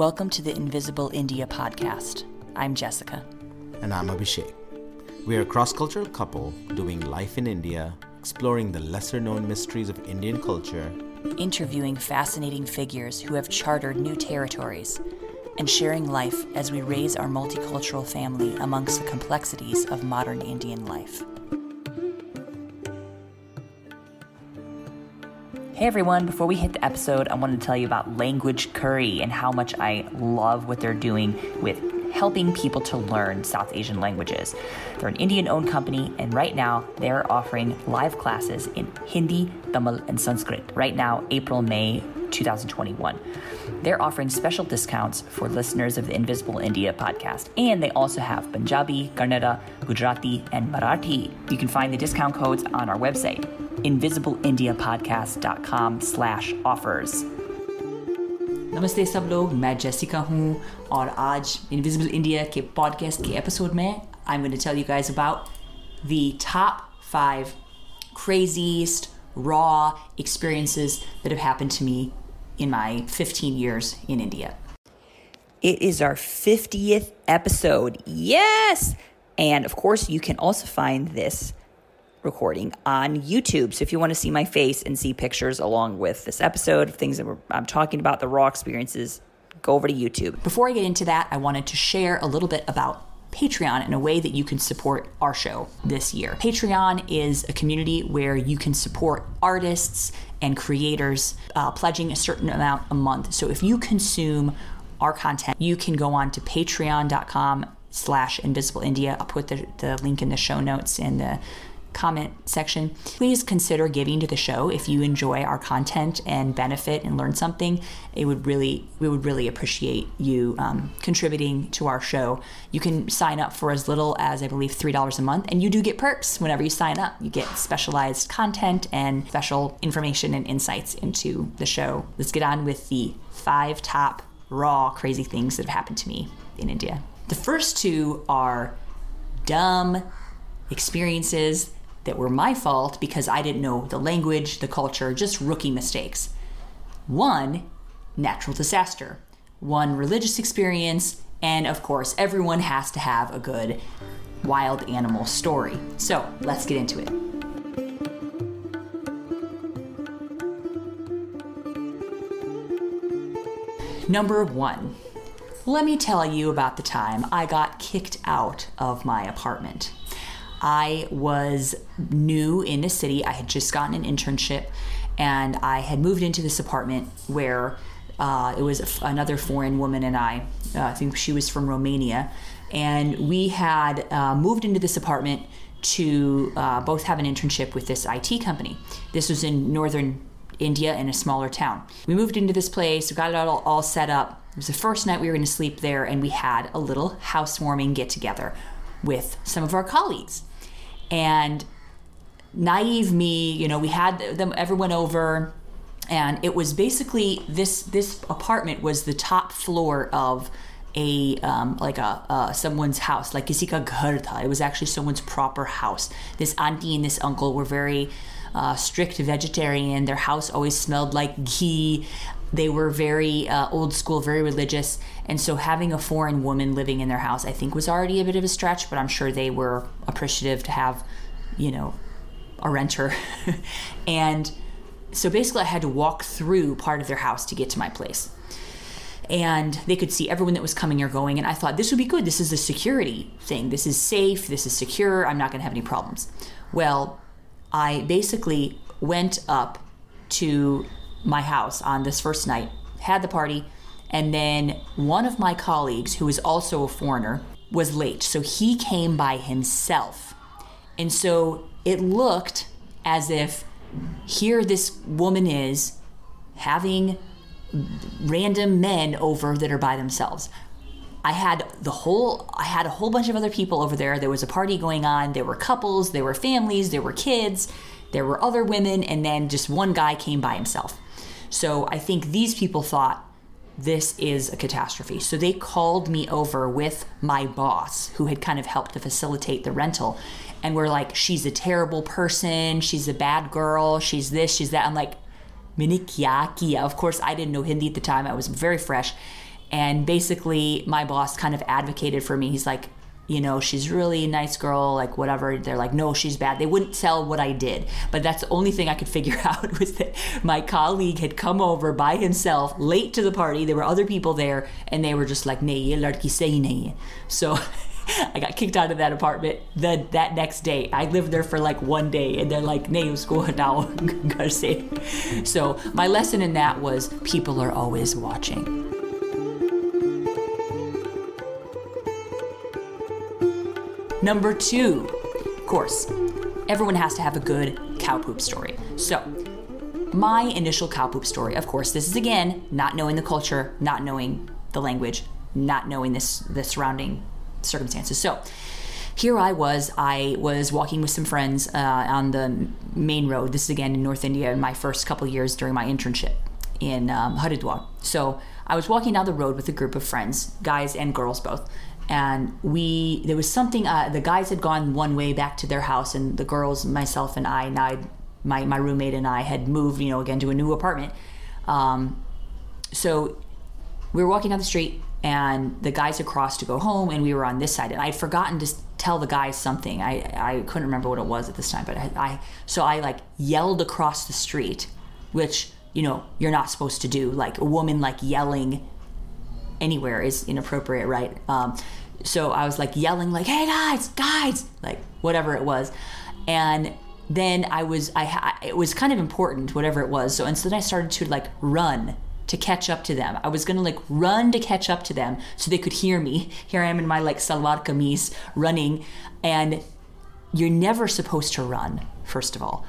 Welcome to the Invisible India podcast. I'm Jessica. And I'm Abhishek. We're a cross cultural couple doing life in India, exploring the lesser known mysteries of Indian culture, interviewing fascinating figures who have chartered new territories, and sharing life as we raise our multicultural family amongst the complexities of modern Indian life. Hey everyone, before we hit the episode, I want to tell you about Language Curry and how much I love what they're doing with helping people to learn South Asian languages. They're an Indian owned company, and right now they're offering live classes in Hindi, Tamil, and Sanskrit. Right now, April, May 2021. They're offering special discounts for listeners of the Invisible India podcast, and they also have Punjabi, Kannada, Gujarati, and Marathi. You can find the discount codes on our website invisibleindiapodcast.com slash offers. नमस्ते सब लोग मैं Jessica हूँ और आज invisible India के podcast के episode में I am going to tell you guys about the top 5 craziest raw experiences that have happened to me in my 15 years in India. It is our 50th episode. Yes! And of course, you can also find this recording on YouTube. So if you want to see my face and see pictures along with this episode of things that I'm talking about, the raw experiences, go over to YouTube. Before I get into that, I wanted to share a little bit about Patreon in a way that you can support our show this year. Patreon is a community where you can support artists and creators uh, pledging a certain amount a month. So if you consume our content, you can go on to patreon.com slash invisible india i'll put the, the link in the show notes and the comment section. Please consider giving to the show if you enjoy our content and benefit and learn something. It would really, we would really appreciate you um, contributing to our show. You can sign up for as little as I believe three dollars a month, and you do get perks whenever you sign up. You get specialized content and special information and insights into the show. Let's get on with the five top raw crazy things that have happened to me in India. The first two are dumb experiences that were my fault because I didn't know the language, the culture, just rookie mistakes. One, natural disaster. One, religious experience. And of course, everyone has to have a good wild animal story. So let's get into it. Number one, let me tell you about the time I got kicked out of my apartment. I was new in the city. I had just gotten an internship and I had moved into this apartment where uh, it was another foreign woman and I. Uh, I think she was from Romania. And we had uh, moved into this apartment to uh, both have an internship with this IT company. This was in northern India in a smaller town. We moved into this place, we got it all, all set up. It was the first night we were going to sleep there, and we had a little housewarming get together with some of our colleagues and naive me you know we had them everyone over and it was basically this this apartment was the top floor of a um, like a uh, someone's house like kisi ka it was actually someone's proper house. This auntie and this uncle were very uh, strict vegetarian. Their house always smelled like ghee. They were very uh, old school, very religious. And so having a foreign woman living in their house, I think, was already a bit of a stretch, but I'm sure they were appreciative to have, you know, a renter. and so basically, I had to walk through part of their house to get to my place. And they could see everyone that was coming or going. And I thought, this would be good. This is a security thing. This is safe. This is secure. I'm not going to have any problems. Well, I basically went up to my house on this first night, had the party, and then one of my colleagues, who is also a foreigner, was late. So he came by himself. And so it looked as if here this woman is having random men over that are by themselves. I had the whole I had a whole bunch of other people over there. There was a party going on. There were couples, there were families, there were kids, there were other women, and then just one guy came by himself. So I think these people thought this is a catastrophe. So they called me over with my boss, who had kind of helped to facilitate the rental. And we're like, she's a terrible person. She's a bad girl. She's this, she's that. I'm like, Minikya Of course, I didn't know Hindi at the time. I was very fresh. And basically, my boss kind of advocated for me. He's like, you know, she's really a nice girl, like whatever. They're like, no, she's bad. They wouldn't tell what I did. But that's the only thing I could figure out was that my colleague had come over by himself late to the party. There were other people there, and they were just like. So I got kicked out of that apartment the, that next day. I lived there for like one day, and they're like. So my lesson in that was people are always watching. Number two, of course, everyone has to have a good cow poop story. So, my initial cow poop story, of course, this is again not knowing the culture, not knowing the language, not knowing this the surrounding circumstances. So, here I was. I was walking with some friends uh, on the main road. This is again in North India in my first couple years during my internship in um, Haridwar. So I was walking down the road with a group of friends, guys and girls both, and we there was something uh, the guys had gone one way back to their house and the girls myself and i and I, my, my roommate and i had moved you know again to a new apartment. Um, so we were walking down the street and the guys had crossed to go home and we were on this side. And i'd forgotten to tell the guys something. I, I couldn't remember what it was at this time but I, I so i like yelled across the street which you know you're not supposed to do. Like a woman like yelling anywhere is inappropriate right? Um, so I was like yelling like, "Hey guys, guys!" like whatever it was, and then I was I it was kind of important whatever it was. So instead I started to like run to catch up to them. I was gonna like run to catch up to them so they could hear me. Here I am in my like salwar kameez running, and you're never supposed to run. First of all,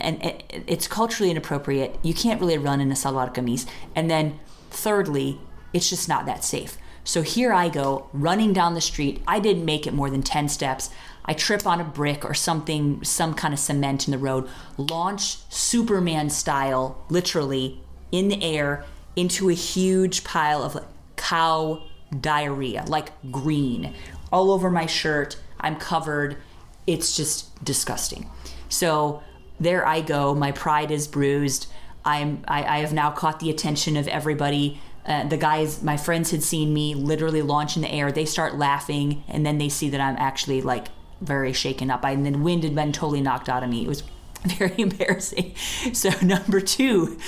and it's culturally inappropriate. You can't really run in a salwar kameez. And then thirdly, it's just not that safe. So here I go, running down the street. I didn't make it more than 10 steps. I trip on a brick or something, some kind of cement in the road, launch Superman style, literally in the air into a huge pile of cow diarrhea, like green, all over my shirt. I'm covered. It's just disgusting. So there I go. My pride is bruised. I'm I, I have now caught the attention of everybody uh, the guys, my friends had seen me literally launch in the air. They start laughing, and then they see that I'm actually like very shaken up. I, and then wind had been totally knocked out of me. It was very embarrassing. So, number two,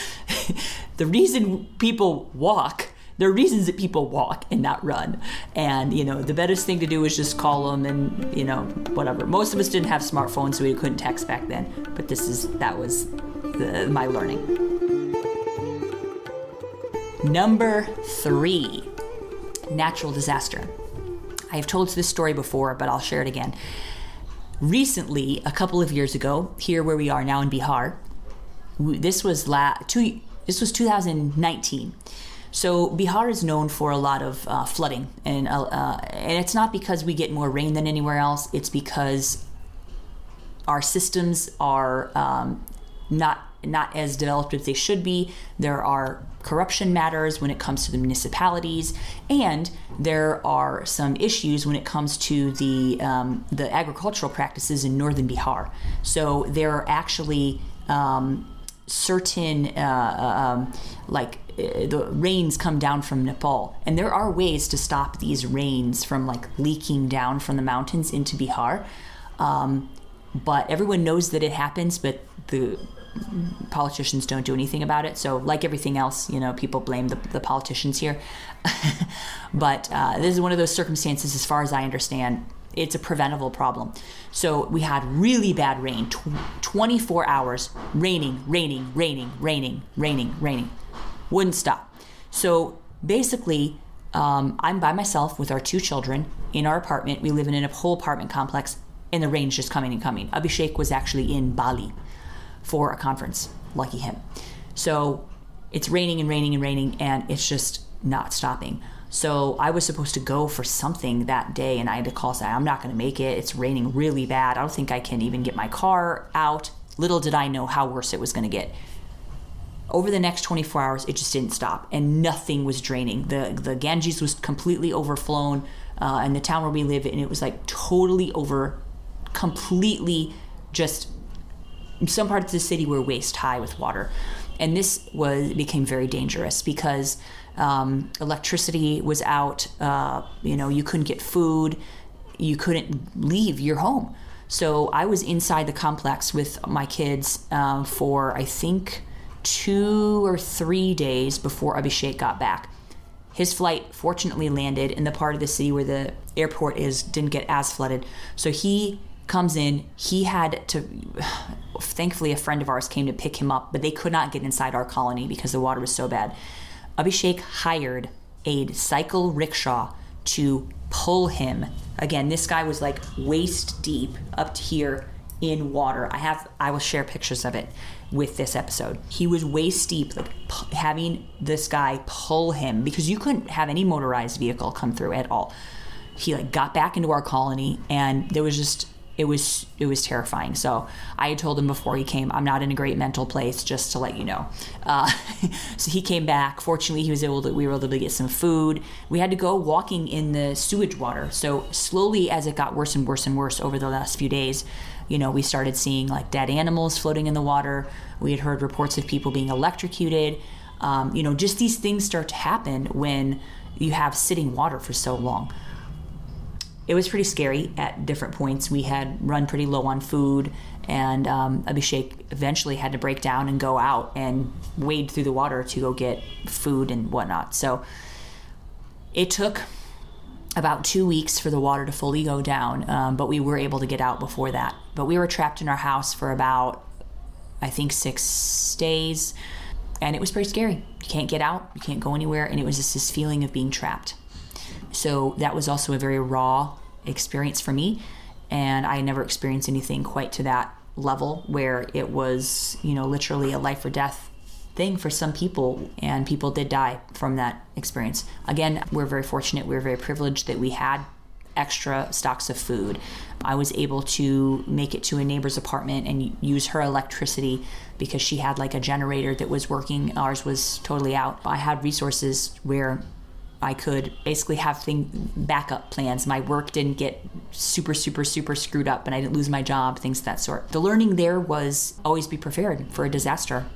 the reason people walk there are reasons that people walk and not run. And, you know, the best thing to do is just call them and, you know, whatever. Most of us didn't have smartphones, so we couldn't text back then. But this is, that was the, my learning. Number three, natural disaster. I have told this story before, but I'll share it again. Recently, a couple of years ago, here where we are now in Bihar, this was la- two, this was 2019. So Bihar is known for a lot of uh, flooding, and uh, uh, and it's not because we get more rain than anywhere else. It's because our systems are um, not not as developed as they should be. There are corruption matters when it comes to the municipalities, and there are some issues when it comes to the um, the agricultural practices in northern Bihar. So there are actually um, certain uh, uh um, like uh, the rains come down from Nepal, and there are ways to stop these rains from like leaking down from the mountains into Bihar. Um, but everyone knows that it happens, but the politicians don't do anything about it. So, like everything else, you know, people blame the, the politicians here. but uh, this is one of those circumstances, as far as I understand, it's a preventable problem. So, we had really bad rain tw- 24 hours raining, raining, raining, raining, raining, raining. Wouldn't stop. So, basically, um, I'm by myself with our two children in our apartment. We live in a whole apartment complex, and the rain's just coming and coming. Abhishek was actually in Bali for a conference. Lucky him. So it's raining and raining and raining, and it's just not stopping. So I was supposed to go for something that day, and I had to call say I'm not going to make it. It's raining really bad. I don't think I can even get my car out. Little did I know how worse it was going to get. Over the next 24 hours, it just didn't stop, and nothing was draining. the The Ganges was completely overflown, uh, in the town where we live, and it was like totally over, completely just some parts of the city were waist high with water. And this was became very dangerous because um, electricity was out. Uh, you know, you couldn't get food. You couldn't leave your home. So I was inside the complex with my kids um, for I think two or three days before Abhishek got back. His flight fortunately landed in the part of the city where the airport is, didn't get as flooded. So he comes in. He had to, thankfully, a friend of ours came to pick him up, but they could not get inside our colony because the water was so bad. Abhishek hired a cycle rickshaw to pull him. Again, this guy was like waist deep up to here in water. I have I will share pictures of it with this episode. He was waist deep, like p- having this guy pull him because you couldn't have any motorized vehicle come through at all. He like got back into our colony, and there was just it was it was terrifying. So I had told him before he came, I'm not in a great mental place, just to let you know. Uh, so he came back. Fortunately, he was able to. We were able to get some food. We had to go walking in the sewage water. So slowly, as it got worse and worse and worse over the last few days, you know, we started seeing like dead animals floating in the water. We had heard reports of people being electrocuted. Um, you know, just these things start to happen when you have sitting water for so long it was pretty scary at different points. We had run pretty low on food, and um, Abhishek eventually had to break down and go out and wade through the water to go get food and whatnot. So it took about two weeks for the water to fully go down, um, but we were able to get out before that. But we were trapped in our house for about, I think, six days, and it was pretty scary. You can't get out, you can't go anywhere, and it was just this feeling of being trapped. So that was also a very raw experience for me. And I never experienced anything quite to that level where it was, you know, literally a life or death thing for some people. And people did die from that experience. Again, we're very fortunate, we're very privileged that we had extra stocks of food. I was able to make it to a neighbor's apartment and use her electricity because she had like a generator that was working. Ours was totally out. I had resources where I could basically have thing backup plans. My work didn't get super, super, super screwed up, and I didn't lose my job, things of that sort. The learning there was always be prepared for a disaster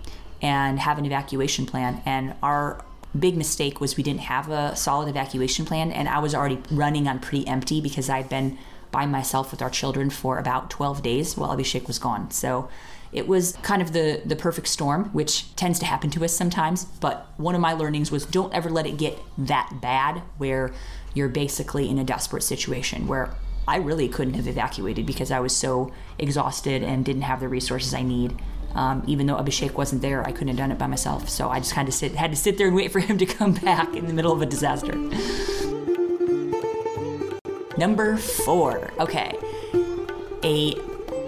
and have an evacuation plan. And our big mistake was we didn't have a solid evacuation plan, and I was already running on pretty empty because I'd been by myself with our children for about 12 days while Abhishek was gone. So it was kind of the the perfect storm, which tends to happen to us sometimes. But one of my learnings was don't ever let it get that bad where you're basically in a desperate situation where I really couldn't have evacuated because I was so exhausted and didn't have the resources I need. Um, even though Abhishek wasn't there, I couldn't have done it by myself. So I just kind of sit, had to sit there and wait for him to come back in the middle of a disaster. Number four. Okay. A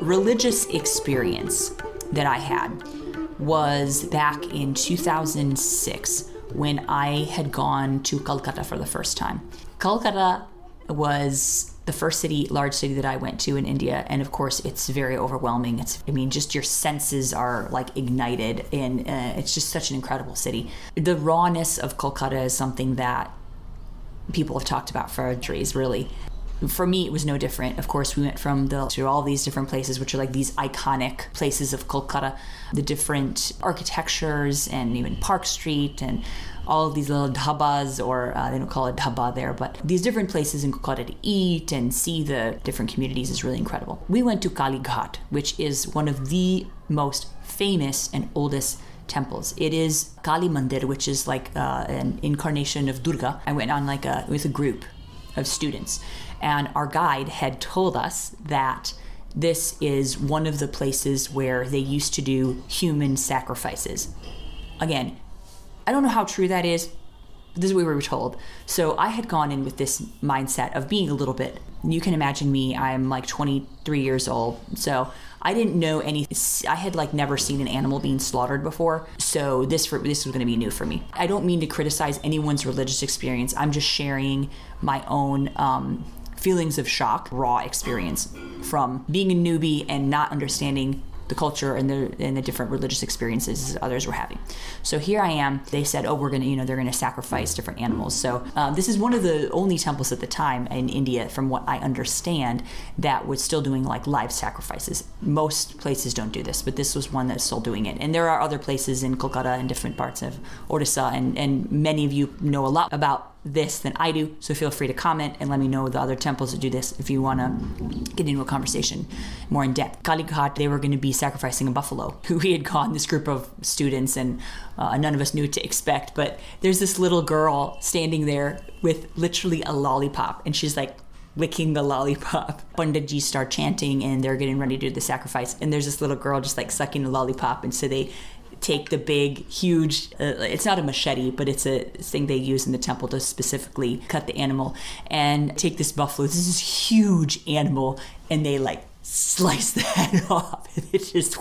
religious experience that I had was back in 2006 when I had gone to Calcutta for the first time. Calcutta was the first city, large city that I went to in India, and of course, it's very overwhelming. It's, I mean, just your senses are like ignited, and uh, it's just such an incredible city. The rawness of Calcutta is something that people have talked about for centuries, really for me, it was no different. Of course, we went from the to all these different places, which are like these iconic places of Kolkata, the different architectures, and even Park Street, and all of these little dhabas, or uh, they don't call it dhaba there, but these different places in Kolkata to eat and see the different communities is really incredible. We went to Kali Ghat, which is one of the most famous and oldest temples. It is Kali Mandir, which is like uh, an incarnation of Durga. I went on like a with a group of students and our guide had told us that this is one of the places where they used to do human sacrifices. Again, I don't know how true that is. But this is what we were told. So I had gone in with this mindset of being a little bit. You can imagine me. I'm like 23 years old. So I didn't know any. I had like never seen an animal being slaughtered before, so this for, this was going to be new for me. I don't mean to criticize anyone's religious experience. I'm just sharing my own um, feelings of shock, raw experience from being a newbie and not understanding the culture and the and the different religious experiences others were having. So here I am. They said, "Oh, we're gonna, you know, they're gonna sacrifice different animals." So um, this is one of the only temples at the time in India, from what I understand, that was still doing like live sacrifices. Most places don't do this, but this was one that's still doing it. And there are other places in Kolkata and different parts of Odisha, and and many of you know a lot about this than I do. So feel free to comment and let me know the other temples that do this if you want to get into a conversation more in depth. Kalighat, they were going to be sacrificing a buffalo. Who we had gone, this group of students, and uh, none of us knew to expect. But there's this little girl standing there with literally a lollipop, and she's like, licking the lollipop. Panditji start chanting and they're getting ready to do the sacrifice. And there's this little girl just like sucking the lollipop. And so they take the big, huge, uh, it's not a machete, but it's a thing they use in the temple to specifically cut the animal and take this buffalo. This is huge animal, and they like slice the head off. And it just.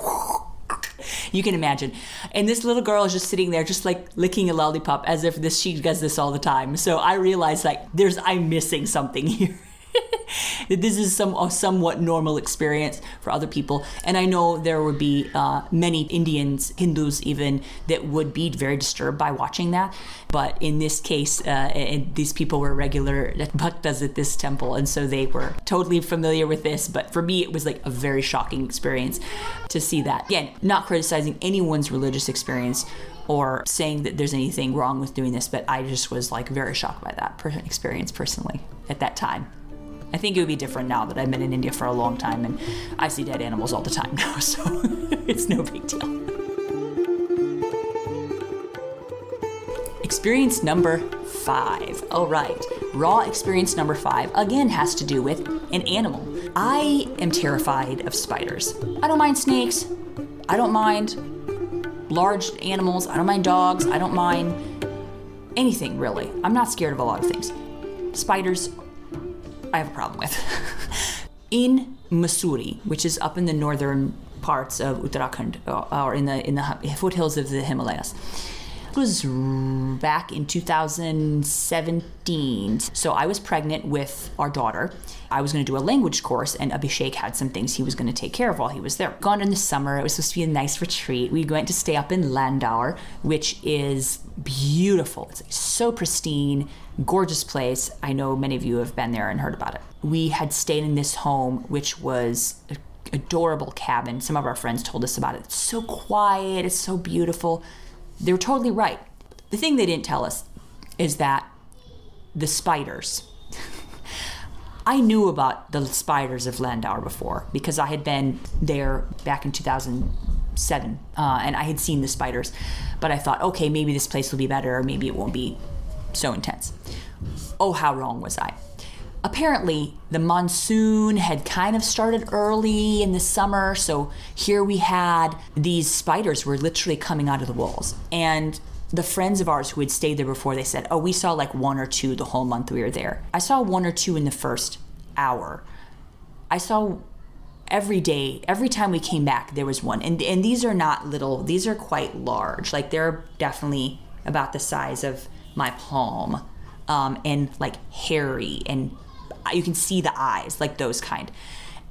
You can imagine. And this little girl is just sitting there, just like licking a lollipop as if this she does this all the time. So I realized like there's I'm missing something here. That this is some a somewhat normal experience for other people. And I know there would be uh, many Indians, Hindus even, that would be very disturbed by watching that. But in this case, uh, these people were regular bhaktas at this temple, and so they were totally familiar with this. But for me, it was like a very shocking experience to see that. Again, not criticizing anyone's religious experience or saying that there's anything wrong with doing this, but I just was like very shocked by that experience personally at that time. I think it would be different now that I've been in India for a long time and I see dead animals all the time now, so it's no big deal. Experience number five. All right, raw experience number five again has to do with an animal. I am terrified of spiders. I don't mind snakes. I don't mind large animals. I don't mind dogs. I don't mind anything really. I'm not scared of a lot of things. Spiders I have a problem with. in Mussoorie, which is up in the northern parts of Uttarakhand, uh, or in the in the foothills of the Himalayas. Was back in 2017. So I was pregnant with our daughter. I was going to do a language course, and Abhishek had some things he was going to take care of while he was there. Gone in the summer, it was supposed to be a nice retreat. We went to stay up in Landour, which is beautiful. It's so pristine gorgeous place. I know many of you have been there and heard about it. We had stayed in this home, which was adorable cabin. Some of our friends told us about it. It's so quiet, it's so beautiful. They were totally right. The thing they didn't tell us is that the spiders. I knew about the spiders of Landour before because I had been there back in 2007 uh, and I had seen the spiders. But I thought, okay, maybe this place will be better, or maybe it won't be so intense. Oh, how wrong was I? Apparently, the monsoon had kind of started early in the summer, so here we had these spiders were literally coming out of the walls. And the friends of ours who had stayed there before, they said, Oh, we saw like one or two the whole month we were there. I saw one or two in the first hour. I saw every day, every time we came back, there was one. And, and these are not little, these are quite large. Like they're definitely about the size of my palm um, and like hairy and you can see the eyes like those kind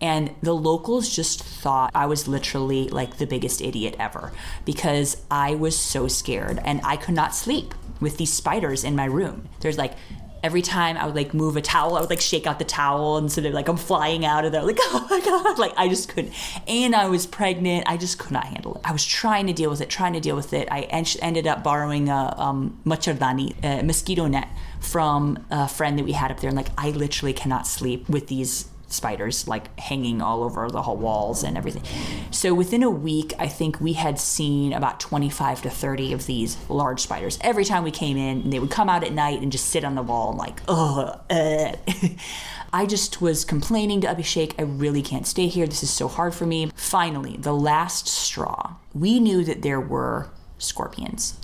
and the locals just thought I was literally like the biggest idiot ever because I was so scared and I could not sleep with these spiders in my room. There's like every time I would like move a towel, I would like shake out the towel and sort of like I'm flying out of there, like, oh my God. Like I just couldn't. And I was pregnant. I just could not handle it. I was trying to deal with it, trying to deal with it. I en- ended up borrowing a um, machardani, a mosquito net from a friend that we had up there. And like, I literally cannot sleep with these spiders like hanging all over the whole walls and everything. So within a week, I think we had seen about 25 to 30 of these large spiders. Every time we came in, they would come out at night and just sit on the wall and like, ugh. Uh. I just was complaining to Abhishek, I really can't stay here. This is so hard for me. Finally, the last straw. We knew that there were scorpions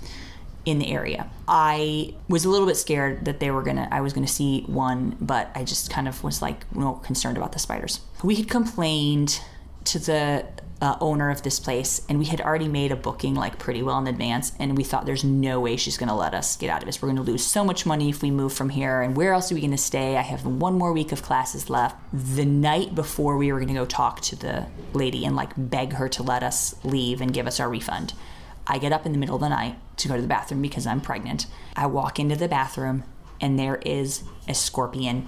in the area. I was a little bit scared that they were gonna I was gonna see one, but I just kind of was like more concerned about the spiders. We had complained to the uh, owner of this place, and we had already made a booking like pretty well in advance, and we thought there's no way she's going to let us get out of this. We're going to lose so much money if we move from here, and where else are we going to stay? I have one more week of classes left. The night before we were going to go talk to the lady and like beg her to let us leave and give us our refund, I get up in the middle of the night to go to the bathroom because I'm pregnant. I walk into the bathroom, and there is a scorpion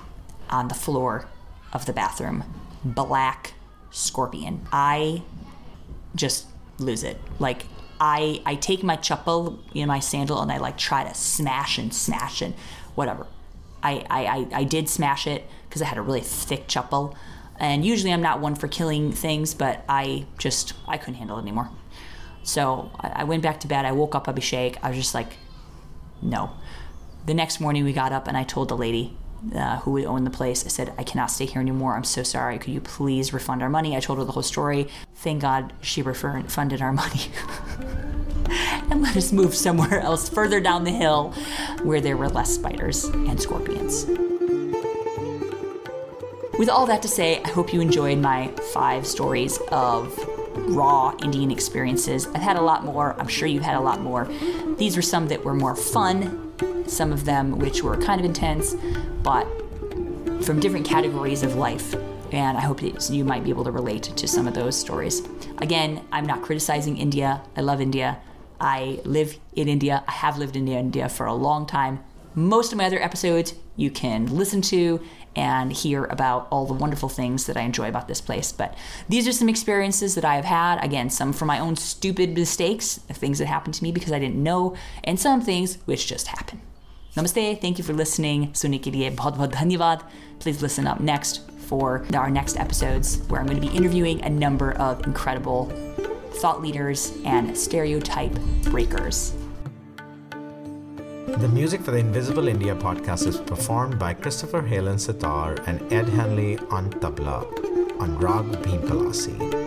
on the floor of the bathroom. Black scorpion. I just lose it. Like I I take my chappal, in my sandal, and I like try to smash and smash and whatever. I I, I, I did smash it because I had a really thick chappal. And usually I'm not one for killing things, but I just I couldn't handle it anymore. So I, I went back to bed. I woke up Abhishek. I was just like, no. The next morning we got up and I told the lady, uh, who owned the place. I said, I cannot stay here anymore. I'm so sorry. Could you please refund our money? I told her the whole story. Thank God she refunded our money. and let us move somewhere else further down the hill where there were less spiders and scorpions. With all that to say, I hope you enjoyed my five stories of raw Indian experiences. I've had a lot more. I'm sure you've had a lot more. These were some that were more fun, some of them which were kind of intense, but from different categories of life. And I hope that you might be able to relate to some of those stories. Again, I'm not criticizing India. I love India. I live in India. I have lived in India for a long time. Most of my other episodes you can listen to and hear about all the wonderful things that I enjoy about this place. But these are some experiences that I have had. Again, some from my own stupid mistakes, things that happened to me because I didn't know, and some things which just happen. Namaste. Thank you for listening. Sunne ke liye bahut. Please listen up next for our next episodes where I'm going to be interviewing a number of incredible thought leaders and stereotype breakers. The music for the Invisible India podcast is performed by Christopher Halen Sitar and Ed Hanley on tabla on Rag Bhimpalasi.